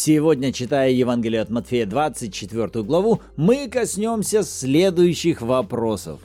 Сегодня, читая Евангелие от Матфея 24 главу, мы коснемся следующих вопросов.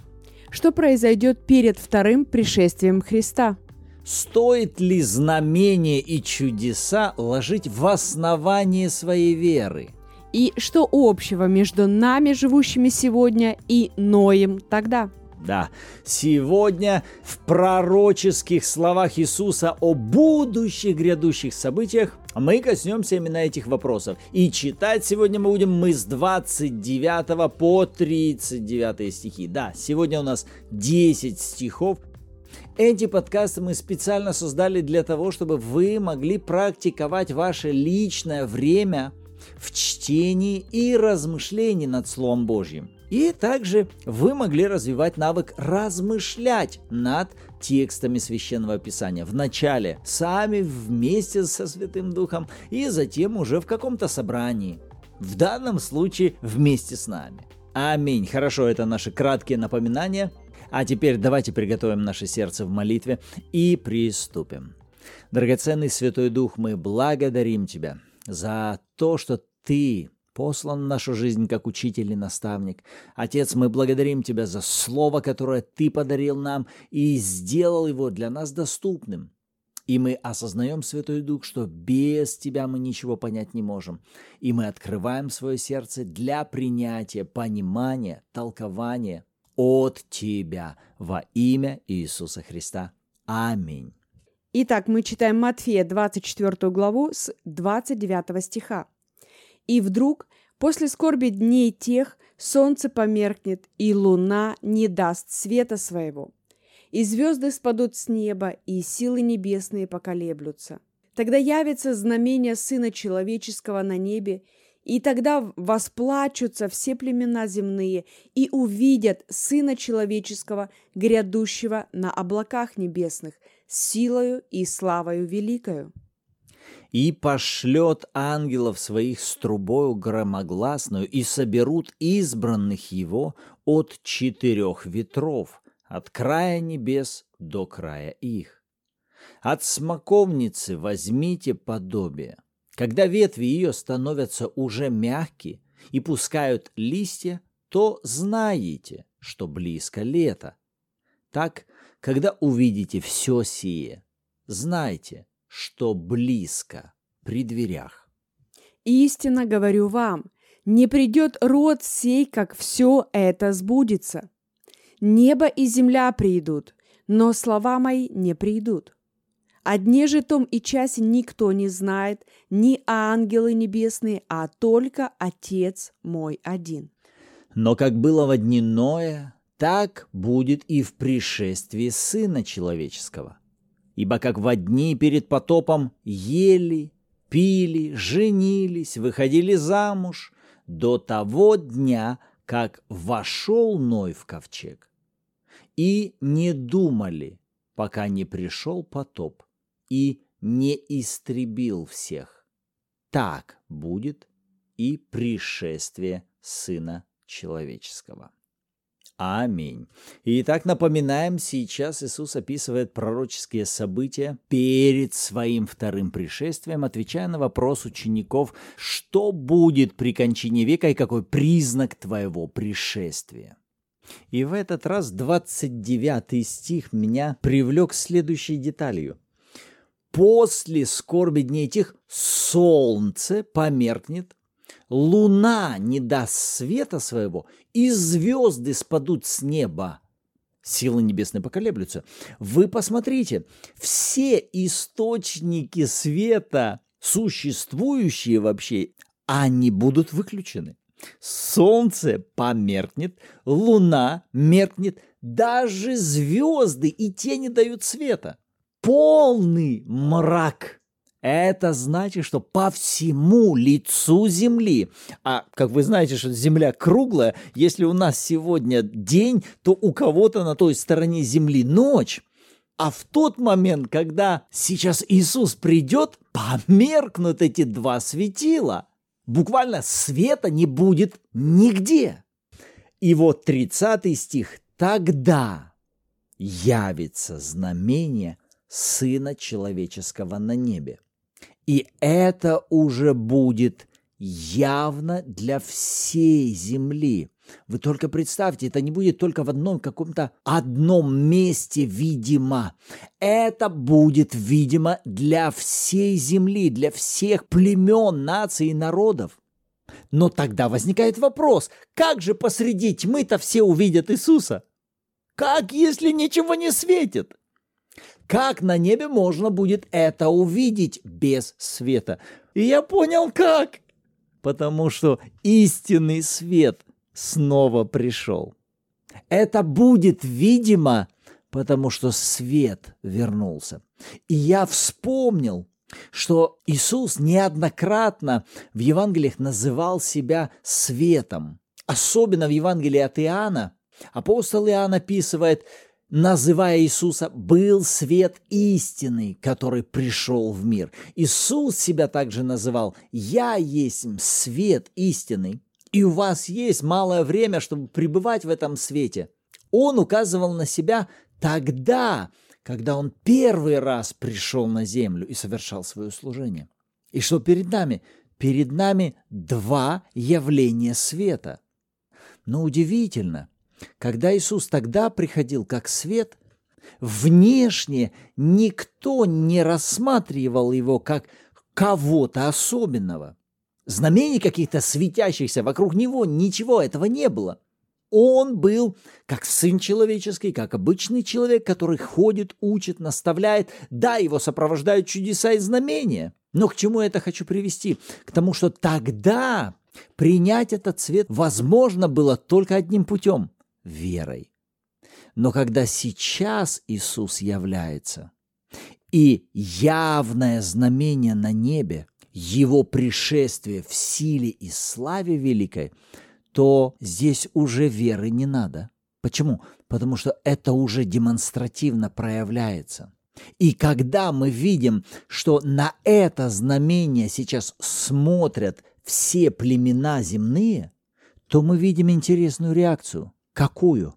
Что произойдет перед вторым пришествием Христа? Стоит ли знамения и чудеса ложить в основание своей веры? И что общего между нами, живущими сегодня, и Ноем тогда? Да, сегодня в пророческих словах Иисуса о будущих грядущих событиях мы коснемся именно этих вопросов. И читать сегодня мы будем мы с 29 по 39 стихи. Да, сегодня у нас 10 стихов. Эти подкасты мы специально создали для того, чтобы вы могли практиковать ваше личное время в чтении и размышлении над Словом Божьим – и также вы могли развивать навык размышлять над текстами Священного Писания. Вначале сами вместе со Святым Духом и затем уже в каком-то собрании. В данном случае вместе с нами. Аминь. Хорошо, это наши краткие напоминания. А теперь давайте приготовим наше сердце в молитве и приступим. Драгоценный Святой Дух, мы благодарим Тебя за то, что Ты послан в нашу жизнь как учитель и наставник. Отец, мы благодарим Тебя за слово, которое Ты подарил нам и сделал его для нас доступным. И мы осознаем, Святой Дух, что без Тебя мы ничего понять не можем. И мы открываем свое сердце для принятия, понимания, толкования от Тебя во имя Иисуса Христа. Аминь. Итак, мы читаем Матфея 24 главу с 29 стиха. И вдруг, после скорби дней тех, солнце померкнет, и луна не даст света своего. И звезды спадут с неба, и силы небесные поколеблются. Тогда явится знамение Сына Человеческого на небе, и тогда восплачутся все племена земные и увидят Сына Человеческого, грядущего на облаках небесных, силою и славою великою и пошлет ангелов своих с трубою громогласную, и соберут избранных его от четырех ветров, от края небес до края их. От смоковницы возьмите подобие. Когда ветви ее становятся уже мягкие и пускают листья, то знаете, что близко лето. Так, когда увидите все сие, знайте – что близко при дверях. Истинно говорю вам, не придет род сей, как все это сбудется. Небо и земля придут, но слова мои не придут. О дне же том и часе никто не знает, ни ангелы небесные, а только Отец мой один. Но как было во дни Ноя, так будет и в пришествии Сына Человеческого. Ибо как в дни перед потопом ели, пили, женились, выходили замуж до того дня, как вошел Ной в ковчег. И не думали, пока не пришел потоп и не истребил всех. Так будет и пришествие Сына Человеческого. Аминь. Итак, напоминаем, сейчас Иисус описывает пророческие события перед своим вторым пришествием, отвечая на вопрос учеников, что будет при кончине века и какой признак твоего пришествия. И в этот раз 29 стих меня привлек следующей деталью. «После скорби дней этих солнце померкнет, луна не даст света своего, и звезды спадут с неба. Силы небесные поколеблются. Вы посмотрите, все источники света, существующие вообще, они будут выключены. Солнце померкнет, луна меркнет, даже звезды и тени дают света. Полный мрак – это значит, что по всему лицу Земли, а как вы знаете, что Земля круглая, если у нас сегодня день, то у кого-то на той стороне Земли ночь. А в тот момент, когда сейчас Иисус придет, померкнут эти два светила. Буквально света не будет нигде. И вот 30 стих. Тогда явится знамение Сына Человеческого на небе И это уже будет явно для всей земли. Вы только представьте, это не будет только в одном каком-то одном месте видимо. Это будет видимо для всей земли, для всех племен, наций и народов. Но тогда возникает вопрос, как же посреди тьмы-то все увидят Иисуса? Как, если ничего не светит? Как на небе можно будет это увидеть без света? И я понял, как. Потому что истинный свет снова пришел. Это будет видимо, потому что свет вернулся. И я вспомнил, что Иисус неоднократно в Евангелиях называл себя светом. Особенно в Евангелии от Иоанна апостол Иоанн описывает, называя Иисуса, был свет истины, который пришел в мир. Иисус себя также называл «Я есть свет истины» и у вас есть малое время, чтобы пребывать в этом свете. Он указывал на себя тогда, когда он первый раз пришел на землю и совершал свое служение. И что перед нами? Перед нами два явления света. Но удивительно, когда Иисус тогда приходил как свет, внешне никто не рассматривал его как кого-то особенного – знамений каких-то светящихся вокруг него, ничего этого не было. Он был как сын человеческий, как обычный человек, который ходит, учит, наставляет. Да, его сопровождают чудеса и знамения. Но к чему я это хочу привести? К тому, что тогда принять этот цвет возможно было только одним путем – верой. Но когда сейчас Иисус является, и явное знамение на небе – его пришествие в силе и славе великой, то здесь уже веры не надо. Почему? Потому что это уже демонстративно проявляется. И когда мы видим, что на это знамение сейчас смотрят все племена земные, то мы видим интересную реакцию. Какую?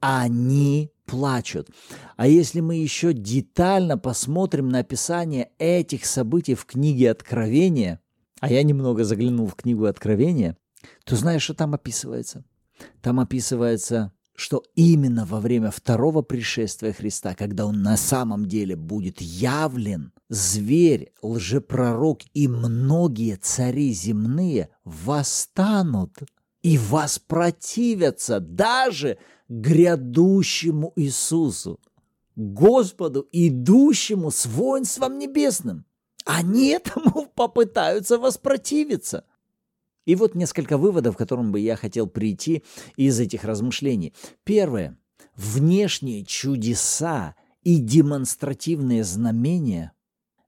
Они плачут. А если мы еще детально посмотрим на описание этих событий в книге Откровения, а я немного заглянул в книгу Откровения, то знаешь, что там описывается? Там описывается, что именно во время второго пришествия Христа, когда он на самом деле будет явлен, зверь, лжепророк и многие цари земные восстанут и воспротивятся даже грядущему Иисусу, Господу, идущему с воинством небесным. Они этому попытаются воспротивиться. И вот несколько выводов, к которым бы я хотел прийти из этих размышлений. Первое. Внешние чудеса и демонстративные знамения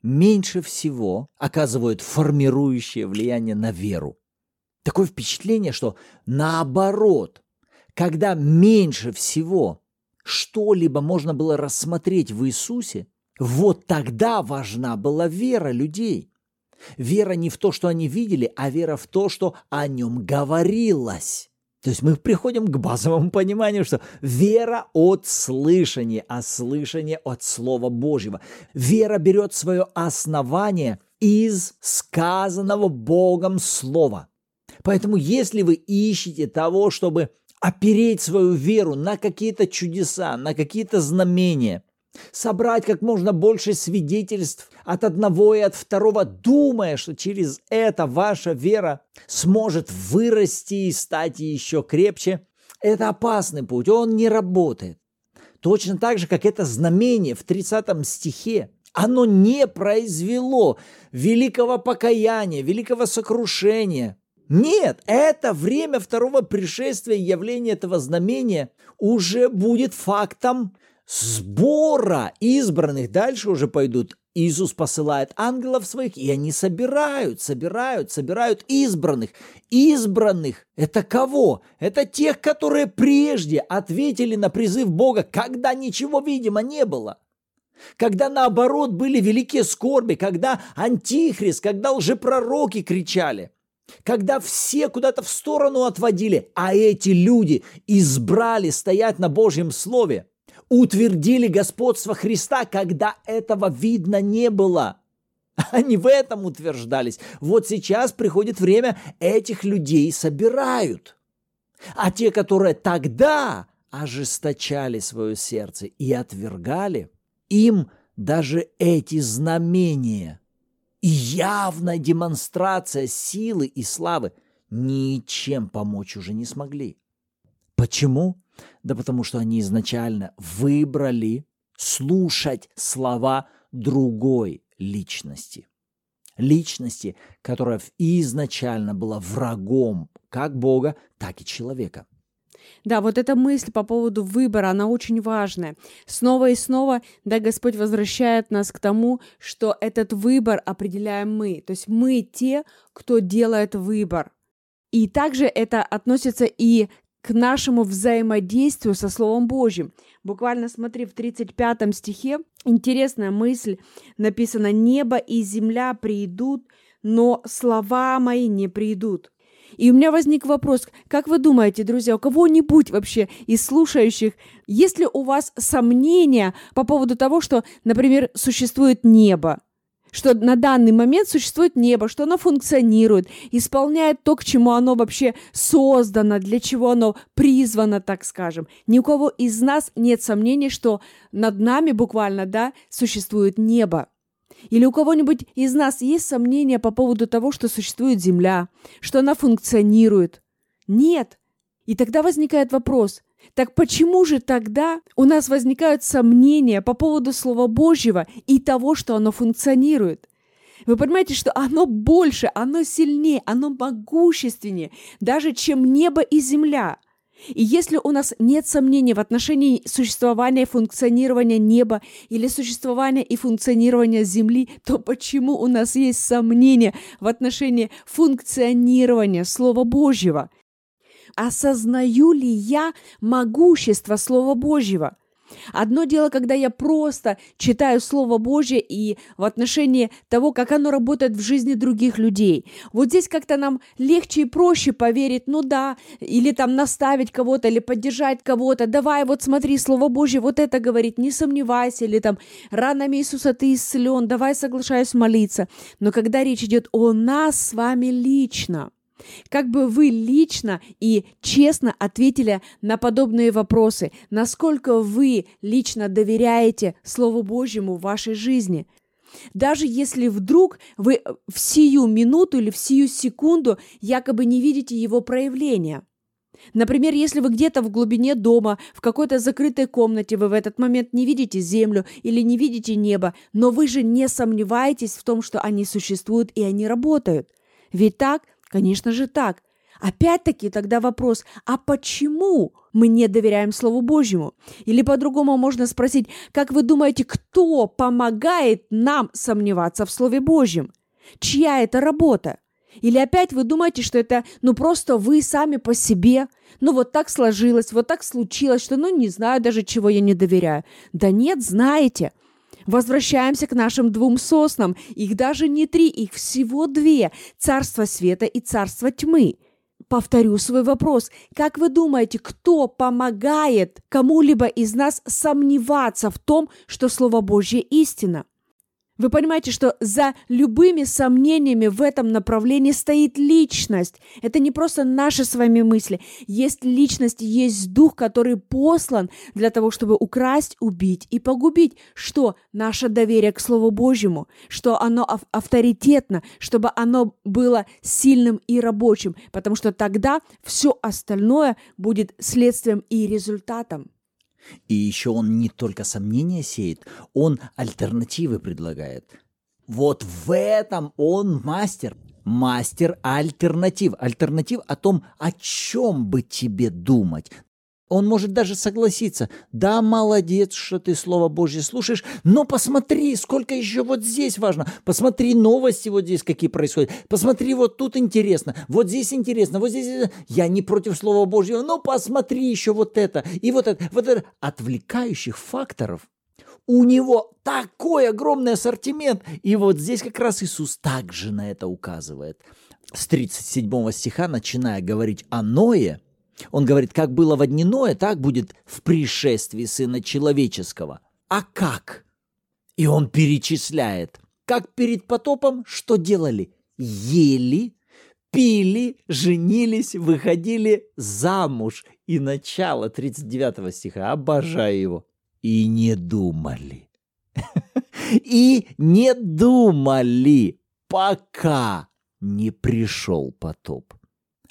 меньше всего оказывают формирующее влияние на веру. Такое впечатление, что наоборот, когда меньше всего что-либо можно было рассмотреть в Иисусе, вот тогда важна была вера людей. Вера не в то, что они видели, а вера в то, что о нем говорилось. То есть мы приходим к базовому пониманию, что вера от слышания, а слышание от Слова Божьего. Вера берет свое основание из сказанного Богом Слова. Поэтому если вы ищете того, чтобы опереть свою веру на какие-то чудеса, на какие-то знамения, собрать как можно больше свидетельств от одного и от второго, думая, что через это ваша вера сможет вырасти и стать еще крепче, это опасный путь, он не работает. Точно так же, как это знамение в 30 стихе, оно не произвело великого покаяния, великого сокрушения, нет, это время второго пришествия, явления этого знамения уже будет фактом сбора избранных. Дальше уже пойдут. Иисус посылает ангелов своих, и они собирают, собирают, собирают избранных. Избранных – это кого? Это тех, которые прежде ответили на призыв Бога, когда ничего видимо не было. Когда наоборот были великие скорби, когда антихрист, когда лжепророки кричали – когда все куда-то в сторону отводили, а эти люди избрали стоять на Божьем Слове, утвердили господство Христа, когда этого видно не было. Они в этом утверждались. Вот сейчас приходит время, этих людей собирают. А те, которые тогда ожесточали свое сердце и отвергали, им даже эти знамения и явная демонстрация силы и славы ничем помочь уже не смогли. Почему? Да потому что они изначально выбрали слушать слова другой личности. Личности, которая изначально была врагом как Бога, так и человека. Да, вот эта мысль по поводу выбора, она очень важная. Снова и снова, да, Господь возвращает нас к тому, что этот выбор определяем мы. То есть мы те, кто делает выбор. И также это относится и к нашему взаимодействию со Словом Божьим. Буквально смотри, в 35 стихе интересная мысль написана «Небо и земля придут, но слова мои не придут». И у меня возник вопрос, как вы думаете, друзья, у кого-нибудь вообще из слушающих, есть ли у вас сомнения по поводу того, что, например, существует небо? что на данный момент существует небо, что оно функционирует, исполняет то, к чему оно вообще создано, для чего оно призвано, так скажем. Ни у кого из нас нет сомнений, что над нами буквально, да, существует небо. Или у кого-нибудь из нас есть сомнения по поводу того, что существует Земля, что она функционирует? Нет. И тогда возникает вопрос, так почему же тогда у нас возникают сомнения по поводу Слова Божьего и того, что оно функционирует? Вы понимаете, что оно больше, оно сильнее, оно могущественнее, даже чем небо и земля – и если у нас нет сомнений в отношении существования и функционирования неба или существования и функционирования Земли, то почему у нас есть сомнения в отношении функционирования Слова Божьего? Осознаю ли я могущество Слова Божьего? Одно дело, когда я просто читаю Слово Божье и в отношении того, как оно работает в жизни других людей. Вот здесь как-то нам легче и проще поверить, ну да, или там наставить кого-то, или поддержать кого-то. Давай, вот смотри, Слово Божье вот это говорит, не сомневайся, или там ранами Иисуса ты исцелен, давай соглашаюсь молиться. Но когда речь идет о нас с вами лично – как бы вы лично и честно ответили на подобные вопросы? Насколько вы лично доверяете Слову Божьему в вашей жизни? Даже если вдруг вы в сию минуту или в сию секунду якобы не видите его проявления. Например, если вы где-то в глубине дома, в какой-то закрытой комнате, вы в этот момент не видите землю или не видите небо, но вы же не сомневаетесь в том, что они существуют и они работают. Ведь так – Конечно же так. Опять-таки тогда вопрос, а почему мы не доверяем Слову Божьему? Или по-другому можно спросить, как вы думаете, кто помогает нам сомневаться в Слове Божьем? Чья это работа? Или опять вы думаете, что это, ну, просто вы сами по себе? Ну, вот так сложилось, вот так случилось, что, ну, не знаю даже, чего я не доверяю. Да нет, знаете – Возвращаемся к нашим двум соснам. Их даже не три, их всего две. Царство света и царство тьмы. Повторю свой вопрос. Как вы думаете, кто помогает кому-либо из нас сомневаться в том, что Слово Божье истина? Вы понимаете, что за любыми сомнениями в этом направлении стоит личность. Это не просто наши с вами мысли. Есть личность, есть дух, который послан для того, чтобы украсть, убить и погубить. Что? Наше доверие к Слову Божьему, что оно авторитетно, чтобы оно было сильным и рабочим, потому что тогда все остальное будет следствием и результатом. И еще он не только сомнения сеет, он альтернативы предлагает. Вот в этом он мастер. Мастер альтернатив. Альтернатив о том, о чем бы тебе думать. Он может даже согласиться. Да, молодец, что ты Слово Божье слушаешь, но посмотри, сколько еще вот здесь важно. Посмотри новости вот здесь, какие происходят. Посмотри, вот тут интересно, вот здесь интересно, вот здесь... Я не против Слова Божьего, но посмотри еще вот это и вот это. Вот это. Отвлекающих факторов у него такой огромный ассортимент. И вот здесь как раз Иисус также на это указывает. С 37 стиха, начиная говорить о Ное, он говорит, как было в дни Ноя, так будет в пришествии Сына Человеческого. А как? И он перечисляет, как перед потопом, что делали? Ели, пили, женились, выходили замуж. И начало 39 стиха, обожаю его. И не думали. И не думали, пока не пришел потоп.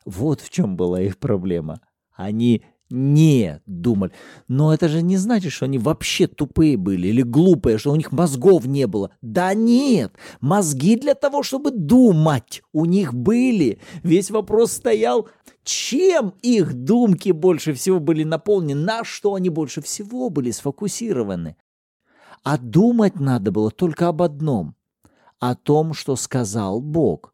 Вот в чем была их проблема. Они не думали. Но это же не значит, что они вообще тупые были или глупые, что у них мозгов не было. Да нет, мозги для того, чтобы думать, у них были. Весь вопрос стоял, чем их думки больше всего были наполнены, на что они больше всего были сфокусированы. А думать надо было только об одном – о том, что сказал Бог.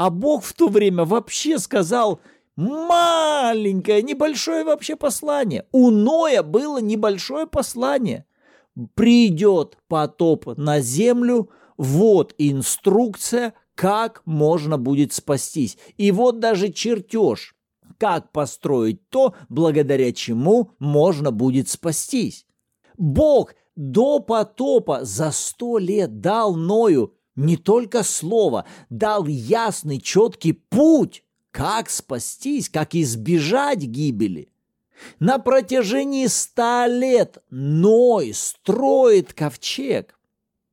А Бог в то время вообще сказал – Маленькое, небольшое вообще послание. У Ноя было небольшое послание. Придет потоп на землю, вот инструкция, как можно будет спастись. И вот даже чертеж, как построить то, благодаря чему можно будет спастись. Бог до потопа за сто лет дал Ною не только слово, дал ясный, четкий путь, как спастись, как избежать гибели? На протяжении ста лет Ной строит ковчег.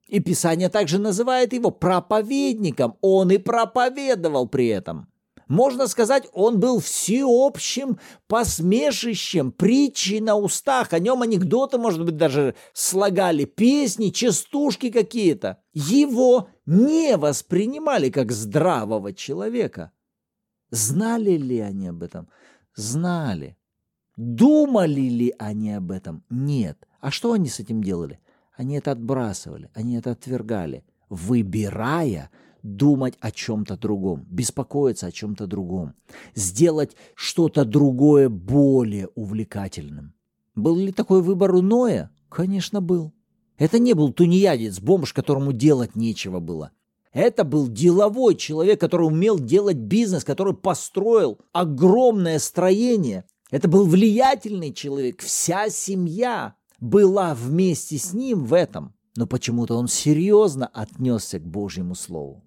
И Писание также называет его проповедником. Он и проповедовал при этом. Можно сказать, он был всеобщим посмешищем, притчей на устах. О нем анекдоты, может быть, даже слагали, песни, частушки какие-то. Его не воспринимали как здравого человека – Знали ли они об этом? Знали. Думали ли они об этом? Нет. А что они с этим делали? Они это отбрасывали, они это отвергали, выбирая думать о чем-то другом, беспокоиться о чем-то другом, сделать что-то другое более увлекательным. Был ли такой выбор у Ноя? Конечно, был. Это не был тунеядец, бомж, которому делать нечего было. Это был деловой человек, который умел делать бизнес, который построил огромное строение. Это был влиятельный человек. Вся семья была вместе с ним в этом. Но почему-то он серьезно отнесся к Божьему Слову.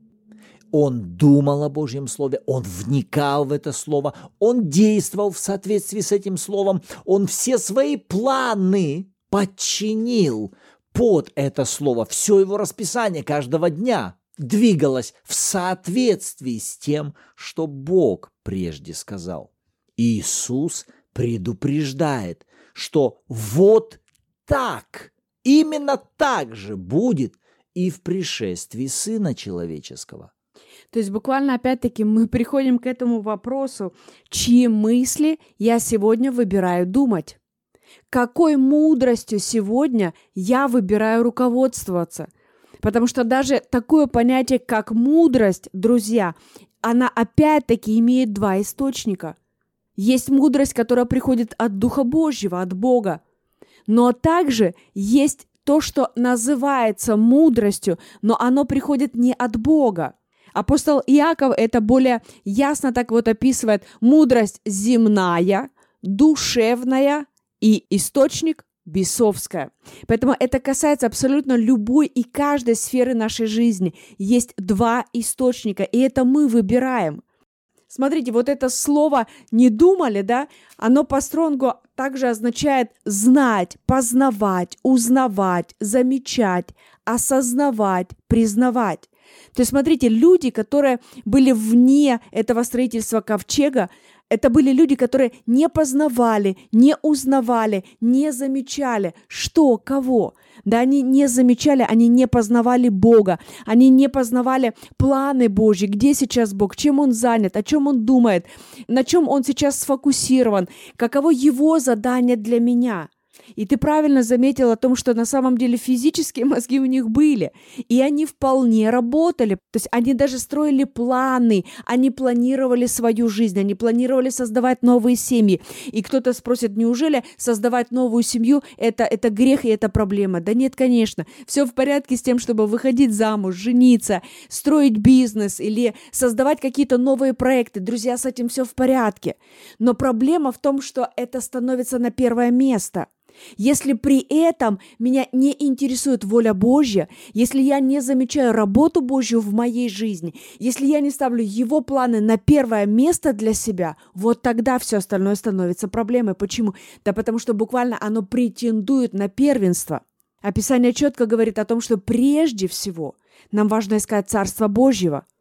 Он думал о Божьем Слове, он вникал в это Слово, он действовал в соответствии с этим Словом, он все свои планы подчинил под это Слово, все его расписание каждого дня – двигалась в соответствии с тем, что Бог прежде сказал. Иисус предупреждает, что вот так, именно так же будет и в пришествии Сына Человеческого. То есть буквально опять-таки мы приходим к этому вопросу, чьи мысли я сегодня выбираю думать. Какой мудростью сегодня я выбираю руководствоваться – Потому что даже такое понятие, как мудрость, друзья, она опять-таки имеет два источника. Есть мудрость, которая приходит от Духа Божьего, от Бога. Но также есть то, что называется мудростью, но оно приходит не от Бога. Апостол Иаков это более ясно так вот описывает. Мудрость земная, душевная и источник бесовская. Поэтому это касается абсолютно любой и каждой сферы нашей жизни. Есть два источника, и это мы выбираем. Смотрите, вот это слово «не думали», да, оно по стронгу также означает знать, познавать, узнавать, замечать, осознавать, признавать. То есть, смотрите, люди, которые были вне этого строительства ковчега, это были люди, которые не познавали, не узнавали, не замечали, что, кого. Да, они не замечали, они не познавали Бога, они не познавали планы Божьи, где сейчас Бог, чем Он занят, о чем Он думает, на чем Он сейчас сфокусирован, каково Его задание для меня – и ты правильно заметил о том, что на самом деле физические мозги у них были, и они вполне работали. То есть они даже строили планы, они планировали свою жизнь, они планировали создавать новые семьи. И кто-то спросит, неужели создавать новую семью это, это грех и это проблема? Да нет, конечно. Все в порядке с тем, чтобы выходить замуж, жениться, строить бизнес или создавать какие-то новые проекты. Друзья, с этим все в порядке. Но проблема в том, что это становится на первое место – Если при этом меня не интересует воля Божья, если я не замечаю работу Божью в моей жизни, если я не ставлю Его планы на первое место для себя, вот тогда все остальное становится проблемой. Почему? Да потому что буквально оно претендует на первенство. Описание четко говорит о том, что прежде всего нам важно искать Царство Божьего –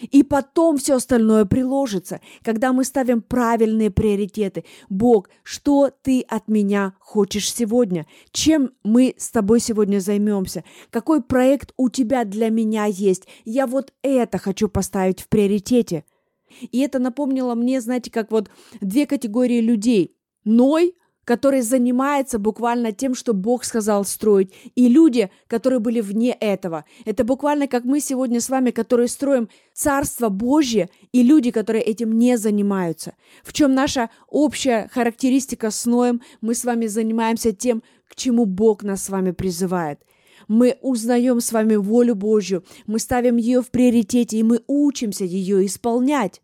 и потом все остальное приложится, когда мы ставим правильные приоритеты. Бог, что ты от меня хочешь сегодня? Чем мы с тобой сегодня займемся? Какой проект у тебя для меня есть? Я вот это хочу поставить в приоритете. И это напомнило мне, знаете, как вот две категории людей. Ной, который занимается буквально тем, что Бог сказал строить, и люди, которые были вне этого. Это буквально как мы сегодня с вами, которые строим Царство Божье, и люди, которые этим не занимаются. В чем наша общая характеристика с Ноем? Мы с вами занимаемся тем, к чему Бог нас с вами призывает. Мы узнаем с вами волю Божью, мы ставим ее в приоритете, и мы учимся ее исполнять.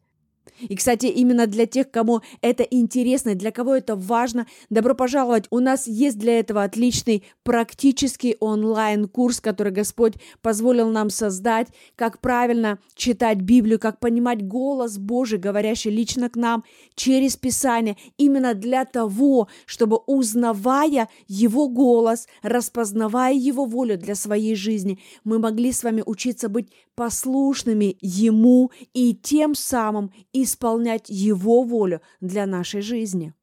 И, кстати, именно для тех, кому это интересно, для кого это важно, добро пожаловать. У нас есть для этого отличный практический онлайн-курс, который Господь позволил нам создать, как правильно читать Библию, как понимать голос Божий, говорящий лично к нам через Писание, именно для того, чтобы, узнавая Его голос, распознавая Его волю для своей жизни, мы могли с вами учиться быть послушными Ему и тем самым исполнять Его волю для нашей жизни.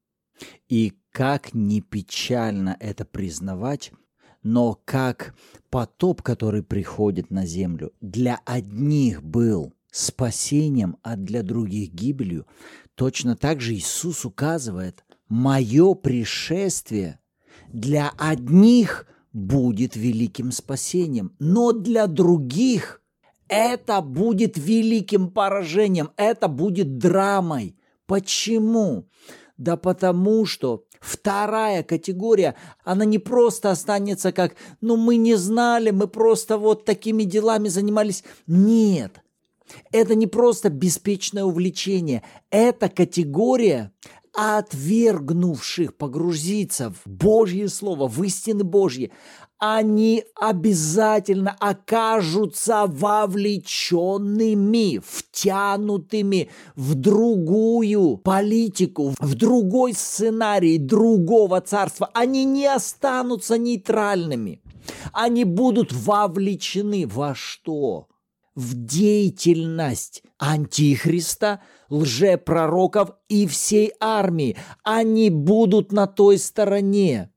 И как не печально это признавать, но как потоп, который приходит на землю, для одних был спасением, а для других гибелью, точно так же Иисус указывает, мое пришествие для одних будет великим спасением, но для других это будет великим поражением, это будет драмой. Почему? Да потому что вторая категория, она не просто останется как, ну мы не знали, мы просто вот такими делами занимались. Нет, это не просто беспечное увлечение, это категория отвергнувших погрузиться в Божье Слово, в истины Божьи они обязательно окажутся вовлеченными, втянутыми в другую политику, в другой сценарий другого царства. Они не останутся нейтральными. Они будут вовлечены во что? В деятельность антихриста, лжепророков и всей армии. Они будут на той стороне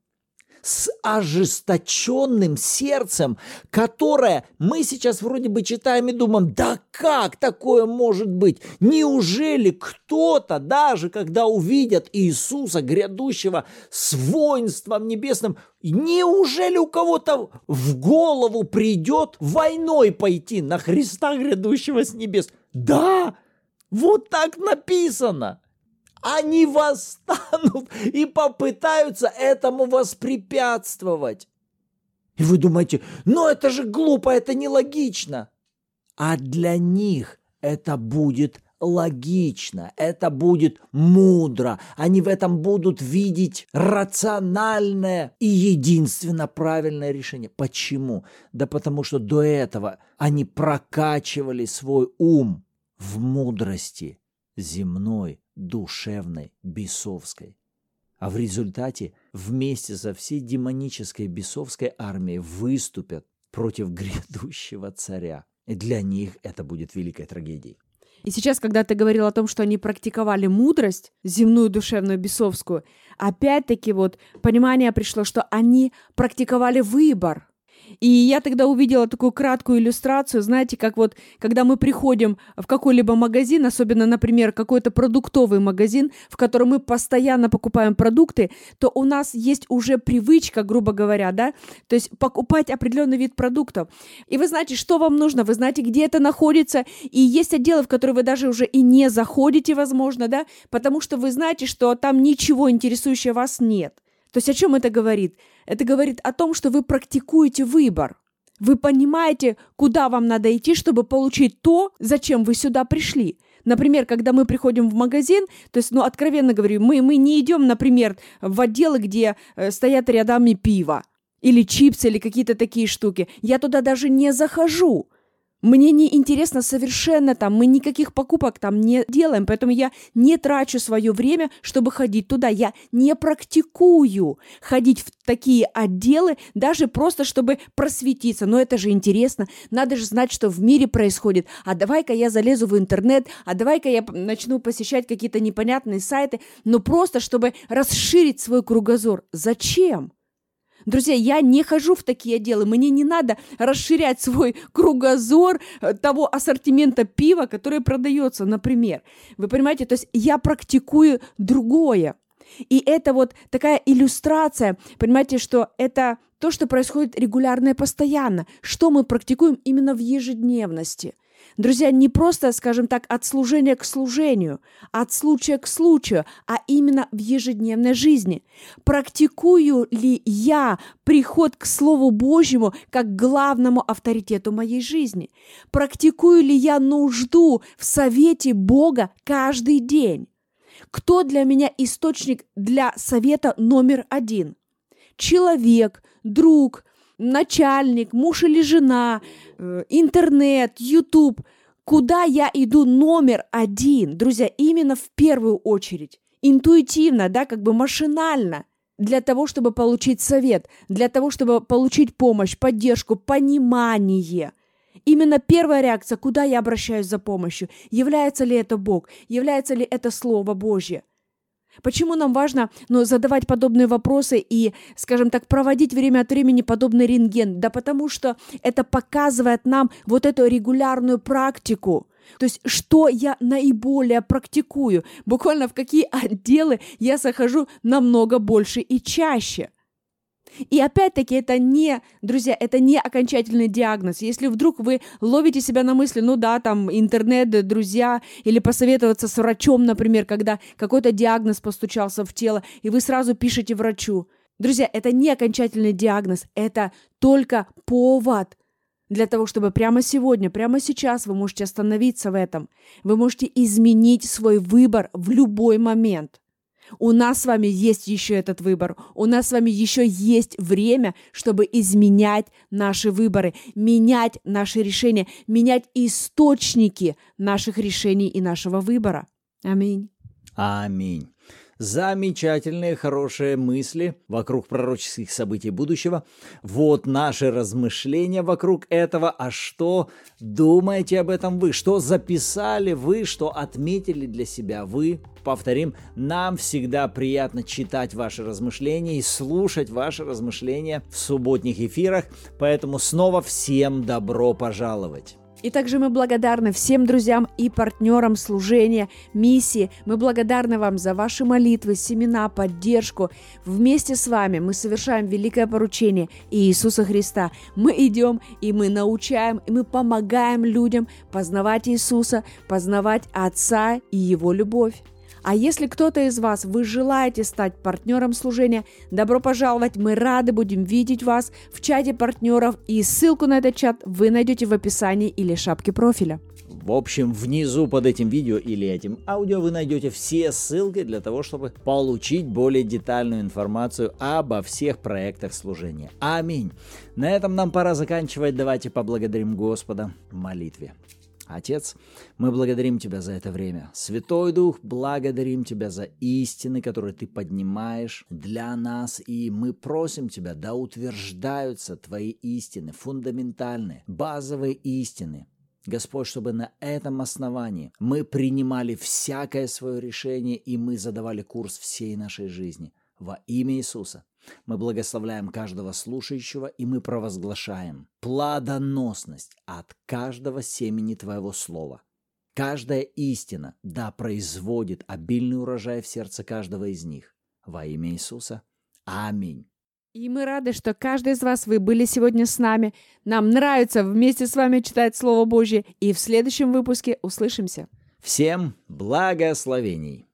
с ожесточенным сердцем, которое мы сейчас вроде бы читаем и думаем, да как такое может быть? Неужели кто-то, даже когда увидят Иисуса, грядущего с воинством небесным, неужели у кого-то в голову придет войной пойти на Христа, грядущего с небес? Да, вот так написано они восстанут и попытаются этому воспрепятствовать. И вы думаете, ну это же глупо, это нелогично. А для них это будет логично, это будет мудро. Они в этом будут видеть рациональное и единственно правильное решение. Почему? Да потому что до этого они прокачивали свой ум в мудрости земной, душевной, бесовской. А в результате вместе со всей демонической бесовской армией выступят против грядущего царя. И для них это будет великой трагедией. И сейчас, когда ты говорил о том, что они практиковали мудрость, земную, душевную, бесовскую, опять-таки вот понимание пришло, что они практиковали выбор – и я тогда увидела такую краткую иллюстрацию, знаете, как вот, когда мы приходим в какой-либо магазин, особенно, например, какой-то продуктовый магазин, в котором мы постоянно покупаем продукты, то у нас есть уже привычка, грубо говоря, да, то есть покупать определенный вид продуктов. И вы знаете, что вам нужно, вы знаете, где это находится, и есть отделы, в которые вы даже уже и не заходите, возможно, да, потому что вы знаете, что там ничего интересующего вас нет. То есть о чем это говорит? Это говорит о том, что вы практикуете выбор. Вы понимаете, куда вам надо идти, чтобы получить то, зачем вы сюда пришли. Например, когда мы приходим в магазин, то есть, ну, откровенно говорю, мы, мы не идем, например, в отделы, где э, стоят рядами пиво или чипсы, или какие-то такие штуки. Я туда даже не захожу. Мне не интересно совершенно там, мы никаких покупок там не делаем, поэтому я не трачу свое время, чтобы ходить туда. Я не практикую ходить в такие отделы, даже просто чтобы просветиться. Но это же интересно, надо же знать, что в мире происходит. А давай-ка я залезу в интернет, а давай-ка я начну посещать какие-то непонятные сайты, но просто чтобы расширить свой кругозор. Зачем? Друзья, я не хожу в такие отделы, мне не надо расширять свой кругозор э, того ассортимента пива, который продается, например. Вы понимаете, то есть я практикую другое. И это вот такая иллюстрация, понимаете, что это то, что происходит регулярно и постоянно, что мы практикуем именно в ежедневности. Друзья, не просто, скажем так, от служения к служению, от случая к случаю, а именно в ежедневной жизни. Практикую ли я приход к Слову Божьему как главному авторитету моей жизни? Практикую ли я нужду в совете Бога каждый день? Кто для меня источник для совета номер один? Человек, друг, начальник, муж или жена, э, интернет, YouTube. Куда я иду номер один, друзья, именно в первую очередь. Интуитивно, да, как бы машинально для того, чтобы получить совет, для того, чтобы получить помощь, поддержку, понимание. Именно первая реакция, куда я обращаюсь за помощью, является ли это Бог, является ли это Слово Божье. Почему нам важно ну, задавать подобные вопросы и, скажем так, проводить время от времени подобный рентген? Да потому что это показывает нам вот эту регулярную практику. То есть, что я наиболее практикую, буквально в какие отделы я захожу намного больше и чаще – и опять-таки это не, друзья, это не окончательный диагноз. Если вдруг вы ловите себя на мысли, ну да, там интернет, друзья, или посоветоваться с врачом, например, когда какой-то диагноз постучался в тело, и вы сразу пишете врачу. Друзья, это не окончательный диагноз, это только повод для того, чтобы прямо сегодня, прямо сейчас вы можете остановиться в этом. Вы можете изменить свой выбор в любой момент. У нас с вами есть еще этот выбор. У нас с вами еще есть время, чтобы изменять наши выборы, менять наши решения, менять источники наших решений и нашего выбора. Аминь. Аминь замечательные, хорошие мысли вокруг пророческих событий будущего. Вот наши размышления вокруг этого. А что думаете об этом вы? Что записали вы? Что отметили для себя вы? Повторим, нам всегда приятно читать ваши размышления и слушать ваши размышления в субботних эфирах, поэтому снова всем добро пожаловать. И также мы благодарны всем друзьям и партнерам служения, миссии. Мы благодарны вам за ваши молитвы, семена, поддержку. Вместе с вами мы совершаем великое поручение Иисуса Христа. Мы идем и мы научаем, и мы помогаем людям познавать Иисуса, познавать Отца и Его любовь. А если кто-то из вас, вы желаете стать партнером служения, добро пожаловать, мы рады будем видеть вас в чате партнеров, и ссылку на этот чат вы найдете в описании или шапке профиля. В общем, внизу под этим видео или этим аудио вы найдете все ссылки для того, чтобы получить более детальную информацию обо всех проектах служения. Аминь. На этом нам пора заканчивать. Давайте поблагодарим Господа в молитве. Отец, мы благодарим Тебя за это время. Святой Дух, благодарим Тебя за истины, которые Ты поднимаешь для нас, и мы просим Тебя, да утверждаются Твои истины, фундаментальные, базовые истины, Господь, чтобы на этом основании мы принимали всякое свое решение, и мы задавали курс всей нашей жизни во имя Иисуса. Мы благословляем каждого слушающего, и мы провозглашаем плодоносность от каждого семени Твоего Слова. Каждая истина да производит обильный урожай в сердце каждого из них. Во имя Иисуса. Аминь. И мы рады, что каждый из вас, вы были сегодня с нами. Нам нравится вместе с вами читать Слово Божье. И в следующем выпуске услышимся. Всем благословений!